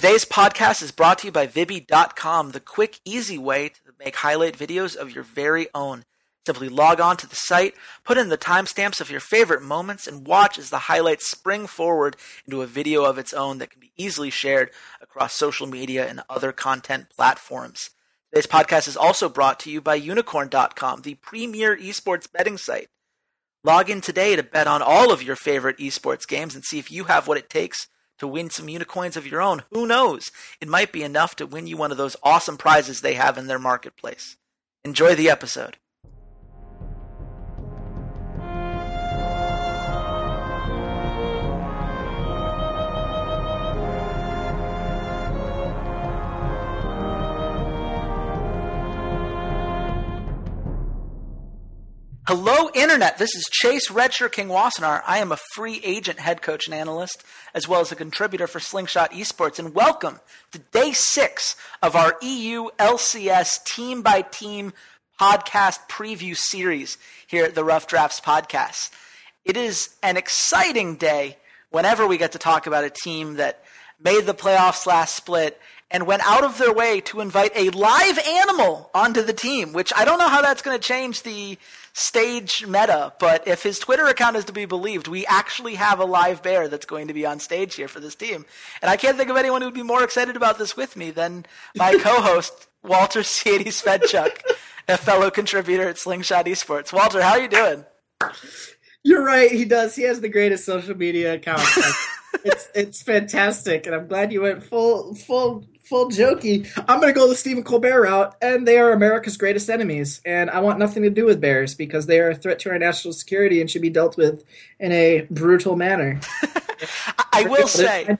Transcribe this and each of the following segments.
Today's podcast is brought to you by Vibby.com, the quick, easy way to make highlight videos of your very own. Simply log on to the site, put in the timestamps of your favorite moments, and watch as the highlights spring forward into a video of its own that can be easily shared across social media and other content platforms. Today's podcast is also brought to you by Unikrn.com, the premier esports betting site. Log in today to bet on all of your favorite esports games and see if you have what it takes to win some unicorns of your own. Who knows? It might be enough to win you one of those awesome prizes they have in their marketplace. Enjoy the episode. Hello, Internet. This is Chase Redshirt King Wassenaar. I am a free agent head coach and analyst, as well as a contributor for Slingshot Esports. And welcome to day six of our EU LCS team by team podcast preview series here at the Rough Drafts Podcast. It is an exciting day whenever we get to talk about a team that made the playoffs last split and went out of their way to invite a live animal onto the team, which I don't know how that's going to change the stage meta, but if his Twitter account is to be believed, we actually have a live bear that's going to be on stage here for this team. And I can't think of anyone who'd be more excited about this with me than my co-host, Walter C80 Svedchuk, a fellow contributor at Slingshot Esports. Walter, how are you doing? You're right. He does. He has the greatest social media account. it's it's fantastic, and I'm glad you went full full full jokey. I'm going to go the Stephen Colbert route, and they are America's greatest enemies. And I want nothing to do with bears because they are a threat to our national security and should be dealt with in a brutal manner. I will say.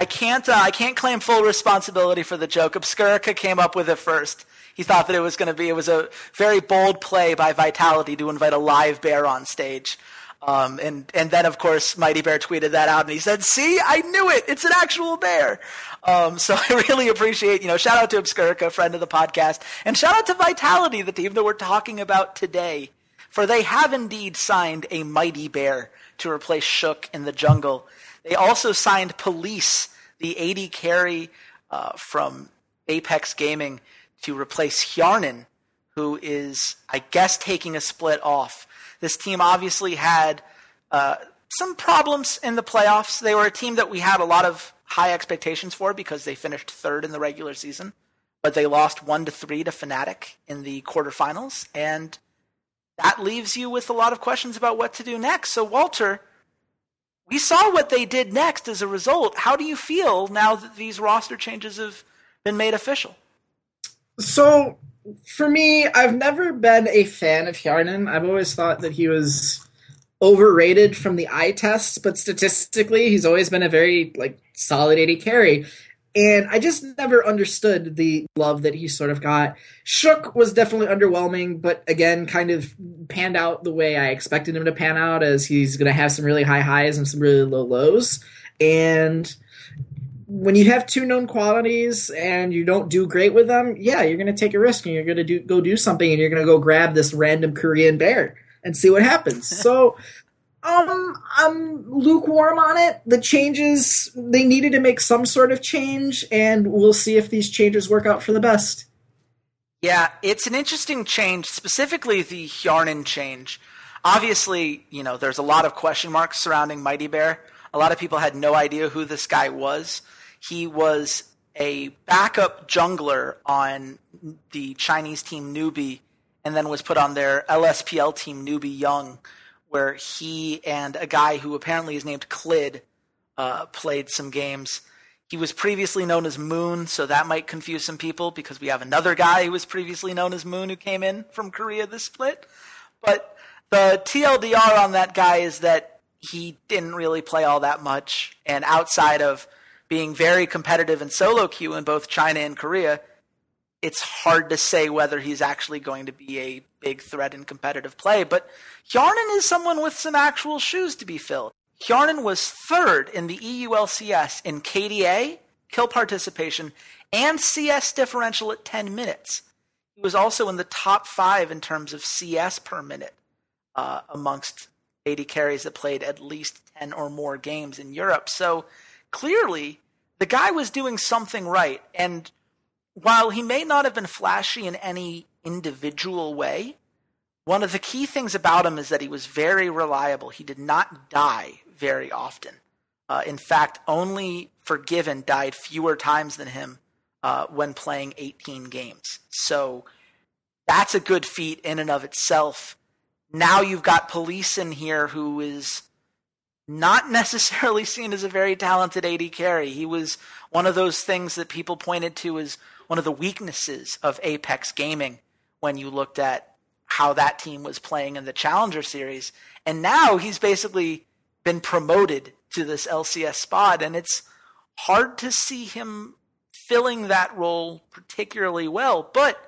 I can't. Uh, I can't claim full responsibility for the joke. Obscurica came up with it first. He thought that it was going to be. It was a very bold play by Vitality to invite a live bear on stage. Um, and and then of course Mighty Bear tweeted that out and he said, "See, I knew it. It's an actual bear." Um, so I really appreciate you know shout out to Obscurica, friend of the podcast, and shout out to Vitality, the team that we're talking about today, for they have indeed signed a Mighty Bear to replace Shook in the jungle. They also signed Police, the AD carry uh, from Apex Gaming, to replace Hjarnan, who is I guess taking a split off this team obviously had uh, some problems in the playoffs. They were a team that we had a lot of high expectations for because they finished third in the regular season, but they lost one to three to Fnatic in the quarterfinals, and that leaves you with a lot of questions about what to do next. So, Walter, we saw what they did next as a result. How do you feel now that these roster changes have been made official? So, for me, I've never been a fan of Hjarnan. I've always thought that he was overrated from the eye test, but statistically, he's always been a very like solid AD carry. And I just never understood the love that he sort of got. Shook was definitely underwhelming, but again, kind of panned out the way I expected him to pan out, as he's going to have some really high highs and some really low lows. And when you have two known qualities and you don't do great with them, yeah, you're going to take a risk and you're going to do go do something and you're going to go grab this random Korean bear and see what happens. so, um, I'm lukewarm on it. The changes they needed to make some sort of change, and we'll see if these changes work out for the best. Yeah, it's an interesting change, specifically the Hjarnan change. Obviously, you know, there's a lot of question marks surrounding Mighty Bear. A lot of people had no idea who this guy was. He was a backup jungler on the Chinese team Newbee and then was put on their LSPL team Newbee Young, where he and a guy who apparently is named Clid uh, played some games. He was previously known as Moon, so that might confuse some people because we have another guy who was previously known as Moon who came in from Korea this split. But the TLDR on that guy is that he didn't really play all that much, and outside of being very competitive in solo queue in both China and Korea, it's hard to say whether he's actually going to be a big threat in competitive play. But Hjarnan is someone with some actual shoes to be filled. Hjarnan was third in the EULCS in KDA, kill participation, and CS differential at 10 minutes. He was also in the top five in terms of CS per minute uh, amongst AD carries that played at least 10 or more games in Europe. So clearly the guy was doing something right. And while he may not have been flashy in any individual way, one of the key things about him is that he was very reliable. He did not die very often. Uh, in fact, only Forgiven died fewer times than him uh, when playing 18 games. So that's a good feat in and of itself. Now you've got Police in here who is not necessarily seen as a very talented AD carry. He was one of those things that people pointed to as one of the weaknesses of Apex Gaming when you looked at how that team was playing in the Challenger Series. And now he's basically been promoted to this LCS spot, and it's hard to see him filling that role particularly well. But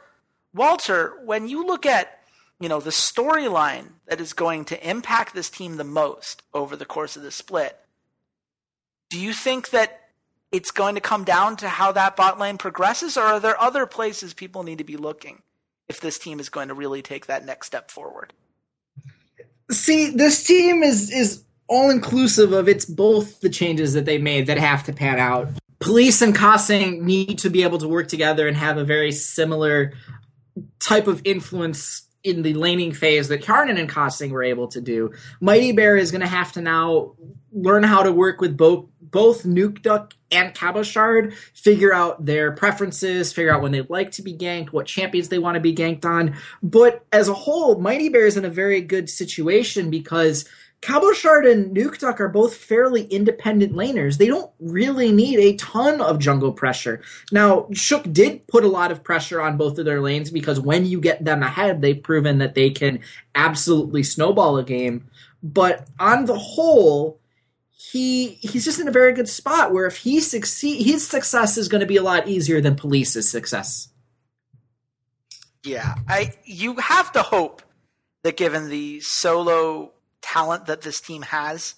Walter, when you look at you know the storyline that is going to impact this team the most over the course of the split, do you think that it's going to come down to how that bot lane progresses, or are there other places people need to be looking if this team is going to really take that next step forward? See, this team is is all inclusive of it's both the changes that they made that have to pan out. Police and Kasing need to be able to work together and have a very similar type of influence in the laning phase that Hjarnan and Kasing were able to do. Mighty Bear is going to have to now learn how to work with both both Nukeduck and Cabochard, figure out their preferences, figure out when they like to be ganked, what champions they want to be ganked on. But as a whole, Mighty Bear is in a very good situation because Cabochard and Nukeduck are both fairly independent laners. They don't really need a ton of jungle pressure. Now, Shook did put a lot of pressure on both of their lanes because when you get them ahead, they've proven that they can absolutely snowball a game. But on the whole, he he's just in a very good spot where if he succeed, his success is going to be a lot easier than Police's success. Yeah, I you have to hope that given the solo talent that this team has,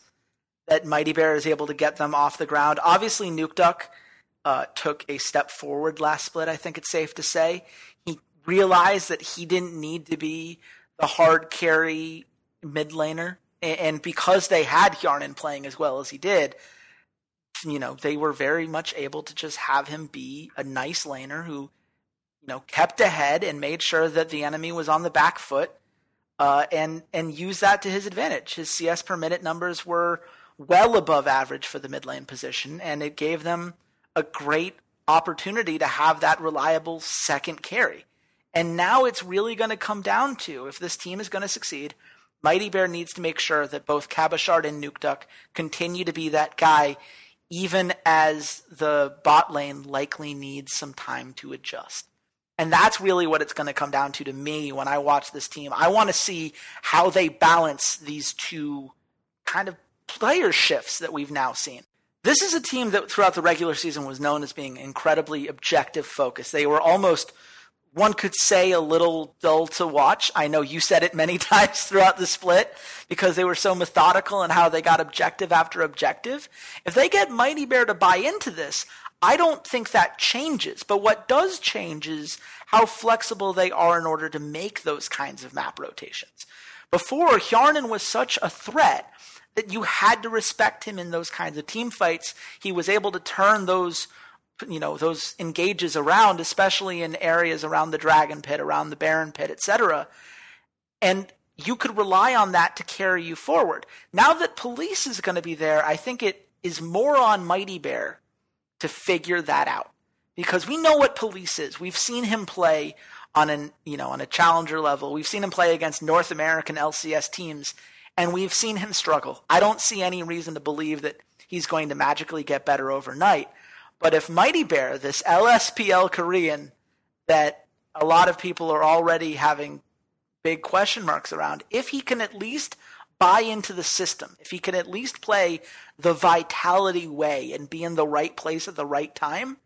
that Mighty Bear is able to get them off the ground. Obviously, Nukeduck uh, took a step forward last split. I think it's safe to say he realized that he didn't need to be the hard carry mid laner, and because they had Hjarnan playing as well as he did, you know they were very much able to just have him be a nice laner who, you know, kept ahead and made sure that the enemy was on the back foot uh, and and use that to his advantage. His CS per minute numbers were well above average for the mid lane position, and it gave them a great opportunity to have that reliable second carry. And now it's really going to come down to if this team is going to succeed, Mighty Bear needs to make sure that both Cabochard and Nukeduck continue to be that guy, even as the bot lane likely needs some time to adjust. And that's really what it's going to come down to to me when I watch this team. I want to see how they balance these two kind of player shifts that we've now seen. This is a team that throughout the regular season was known as being incredibly objective focused. They were almost one could say a little dull to watch. I know you said it many times throughout the split because they were so methodical in how they got objective after objective. If they get Mighty Bear to buy into this, I don't think that changes. But what does change is how flexible they are in order to make those kinds of map rotations. Before, Hjarnan was such a threat that you had to respect him in those kinds of team fights. He was able to turn those you know those engages around especially in areas around the dragon pit around the baron pit etc and you could rely on that to carry you forward now that police is going to be there i think it is more on mighty bear to figure that out because we know what police is. We've seen him play on an you know on a challenger level. We've seen him play against North American LCS teams, and we've seen him struggle. I don't see any reason to believe that he's going to magically get better overnight. But if Mighty Bear, this LSPL Korean that a lot of people are already having big question marks around, if he can at least buy into the system, if he can at least play the vitality way and be in the right place at the right time,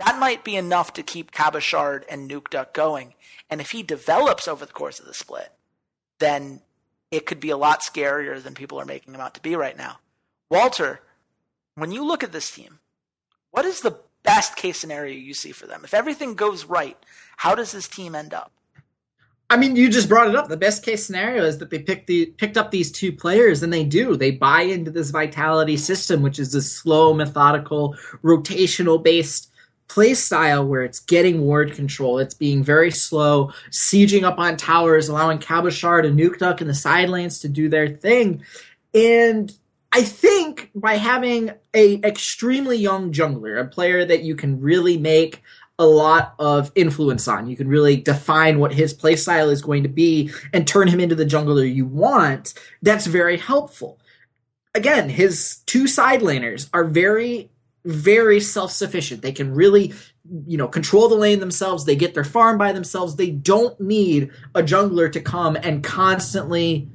that might be enough to keep Cabochard and Nukeduck going. And if he develops over the course of the split, then it could be a lot scarier than people are making him out to be right now. Walter, when you look at this team, what is the best case scenario you see for them? If everything goes right, how does this team end up? I mean, you just brought it up. The best case scenario is that they pick the picked up these two players, and they do. They buy into this vitality system, which is this slow, methodical, rotational based play style where it's getting ward control. It's being very slow, sieging up on towers, allowing Cabochard and Nukeduck in the side lanes to do their thing. And I think by having a extremely young jungler, a player that you can really make a lot of influence on. You can really define what his playstyle is going to be and turn him into the jungler you want. That's very helpful. Again, his two side laners are very, very self sufficient. They can really, you know, control the lane themselves. They get their farm by themselves. They don't need a jungler to come and constantly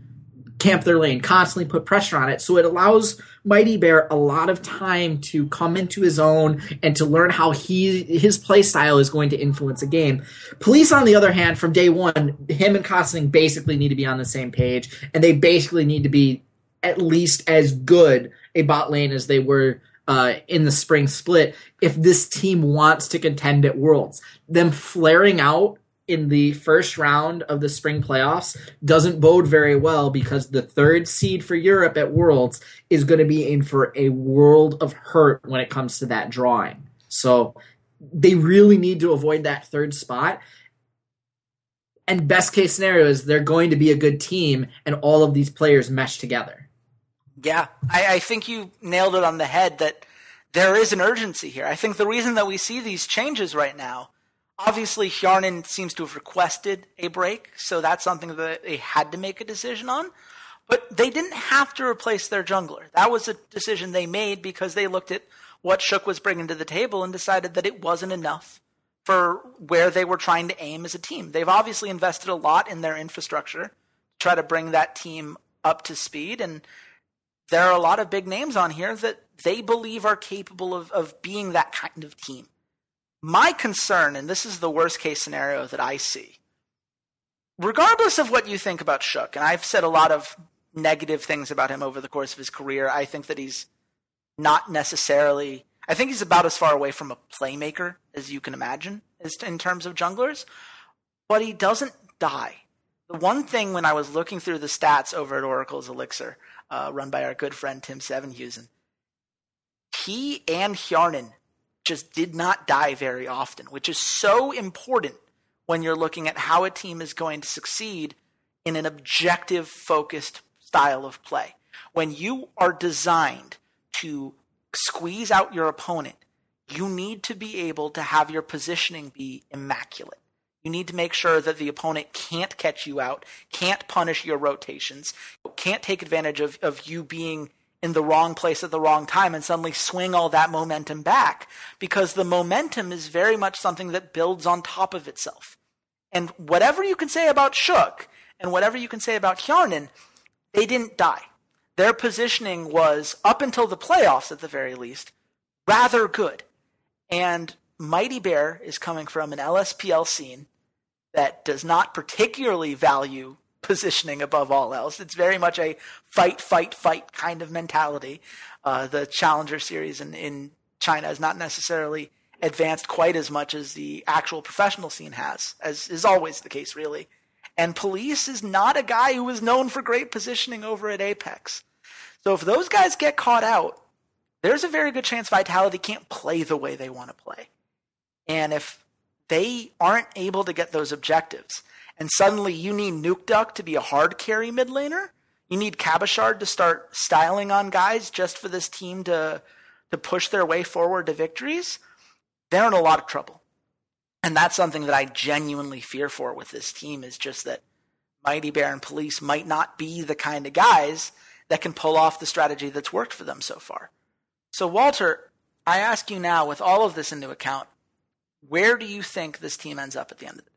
camp their lane, constantly put pressure on it. So it allows Mighty Bear a lot of time to come into his own and to learn how he his play style is going to influence a game. Police, on the other hand, from day one, him and Kasing basically need to be on the same page, and they basically need to be at least as good a bot lane as they were uh, in the spring split if this team wants to contend at Worlds. Them flaring out in the first round of the spring playoffs doesn't bode very well because the third seed for Europe at Worlds is going to be in for a world of hurt when it comes to that drawing. So they really need to avoid that third spot. And best case scenario is they're going to be a good team and all of these players mesh together. Yeah, I, I think you nailed it on the head that there is an urgency here. I think the reason that we see these changes right now Obviously, Hjarnan seems to have requested a break, so that's something that they had to make a decision on. But they didn't have to replace their jungler. That was a decision they made because they looked at what Shook was bringing to the table and decided that it wasn't enough for where they were trying to aim as a team. They've obviously invested a lot in their infrastructure to try to bring that team up to speed. And there are a lot of big names on here that they believe are capable of, of being that kind of team. My concern, and this is the worst case scenario that I see, regardless of what you think about Shook, and I've said a lot of negative things about him over the course of his career, I think that he's not necessarily. I think he's about as far away from a playmaker as you can imagine in terms of junglers, but he doesn't die. The one thing when I was looking through the stats over at Oracle's Elixir, uh, run by our good friend Tim Sevenhuysen, he and Hjarnan just did not die very often, which is so important when you're looking at how a team is going to succeed in an objective focused style of play. When you are designed to squeeze out your opponent, you need to be able to have your positioning be immaculate. You need to make sure that the opponent can't catch you out, can't punish your rotations, can't take advantage of, of you being in the wrong place at the wrong time and suddenly swing all that momentum back because the momentum is very much something that builds on top of itself. And whatever you can say about Shook and whatever you can say about Hjarnan, they didn't die. Their positioning was, up until the playoffs at the very least, rather good. And Mighty Bear is coming from an LSPL scene that does not particularly value positioning above all else. It's very much a fight, fight, fight kind of mentality. Uh, the Challenger series in, in China is not necessarily advanced quite as much as the actual professional scene has, as is always the case, really. And Police is not a guy who is known for great positioning over at Apex. So if those guys get caught out, there's a very good chance Vitality can't play the way they want to play. And if they aren't able to get those objectives, and suddenly you need Nukeduck to be a hard carry mid laner. You need Cabochard to start styling on guys just for this team to to push their way forward to victories. They're in a lot of trouble. And that's something that I genuinely fear for with this team is just that Mighty Bear and Police might not be the kind of guys that can pull off the strategy that's worked for them so far. So, Walter, I ask you now, with all of this into account, where do you think this team ends up at the end of the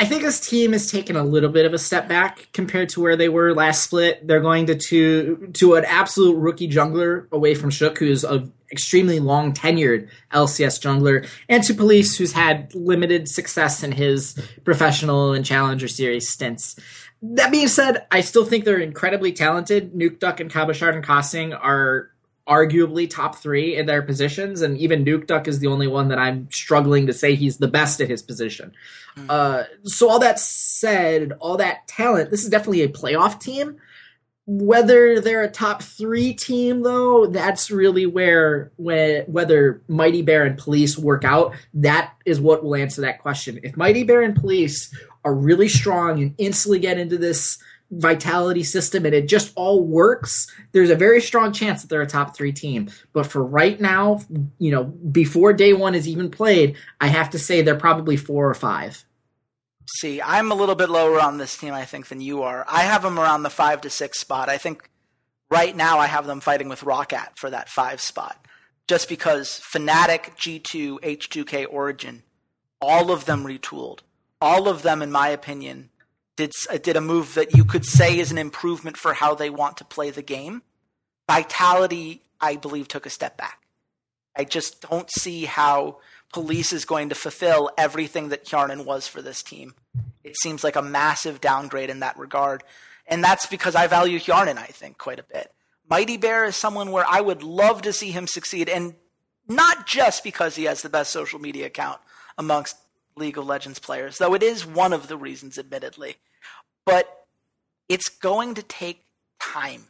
I think this team has taken a little bit of a step back compared to where they were last split. They're going to to, to an absolute rookie jungler away from Shook, who's an extremely long tenured LCS jungler, and to Police, who's had limited success in his professional and challenger series stints. That being said, I still think they're incredibly talented. Nukeduck and Cabochard and Kasing are arguably top three in their positions, and even Nukeduck is the only one that I'm struggling to say he's the best at his position. Mm-hmm. Uh, so all that said, all that talent, this is definitely a playoff team. Whether they're a top three team, though, that's really where, where whether Mighty Bear and Police work out. That is what will answer that question. If Mighty Bear and Police are really strong and instantly get into this vitality system and it just all works, there's a very strong chance that they're a top three team. But for right now, you know, before day one is even played, I have to say they're probably four or five. See, I'm a little bit lower on this team, I think, than you are. I have them around the five to six spot. I think right now I have them fighting with ROCCAT for that five spot. Just because Fnatic, G2, H2K, Origin, all of them retooled. All of them, in my opinion, did did a move that you could say is an improvement for how they want to play the game. Vitality, I believe, took a step back. I just don't see how Police is going to fulfill everything that Hjarnan was for this team. It seems like a massive downgrade in that regard. And that's because I value Hjarnan, I think, quite a bit. Mighty Bear is someone where I would love to see him succeed, and not just because he has the best social media account amongst League of Legends players, though it is one of the reasons, admittedly. But it's going to take time.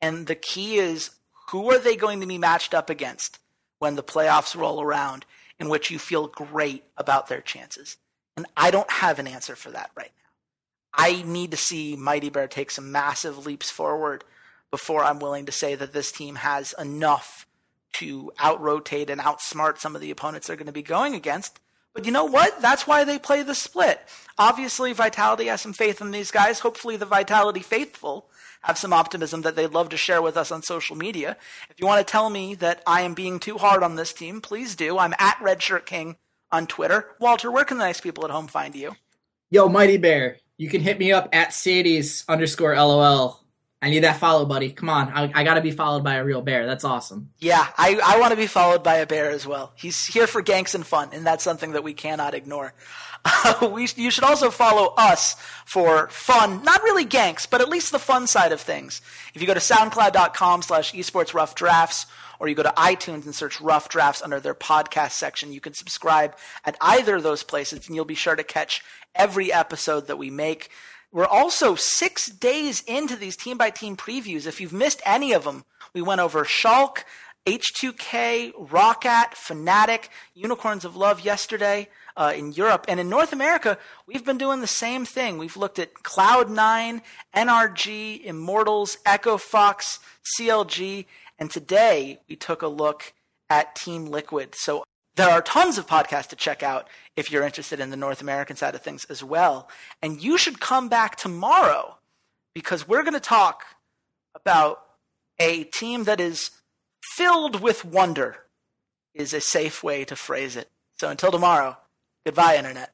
And the key is who are they going to be matched up against when the playoffs roll around in which you feel great about their chances? And I don't have an answer for that right now. I need to see Mighty Bear take some massive leaps forward before I'm willing to say that this team has enough to out rotate and outsmart some of the opponents they're going to be going against. But you know what? That's why they play the split. Obviously, Vitality has some faith in these guys. Hopefully, the Vitality faithful have some optimism that they'd love to share with us on social media. If you want to tell me that I am being too hard on this team, please do. I'm at Redshirt King on Twitter. Walter, where can the nice people at home find you? Yo, Mighty Bear, you can hit me up at Sadie's underscore LOL I need that follow, buddy. Come on, I, I got to be followed by a real bear. That's awesome. Yeah, I, I want to be followed by a bear as well. He's here for ganks and fun, and that's something that we cannot ignore. Uh, we, you should also follow us for fun, not really ganks, but at least the fun side of things. If you go to soundcloud.com slash esports rough drafts, or you go to iTunes and search rough drafts under their podcast section, you can subscribe at either of those places, and you'll be sure to catch every episode that we make. We're also six days into these team by team previews. If you've missed any of them, we went over Schalke, H2K, ROCCAT, Fnatic, Unicorns of Love yesterday uh, in Europe. And in North America, we've been doing the same thing. We've looked at Cloud9, NRG, Immortals, Echo Fox, CLG, and today we took a look at Team Liquid. So there are tons of podcasts to check out if you're interested in the North American side of things as well. And you should come back tomorrow because we're going to talk about a team that is filled with wonder, is a safe way to phrase it. So until tomorrow, goodbye, Internet.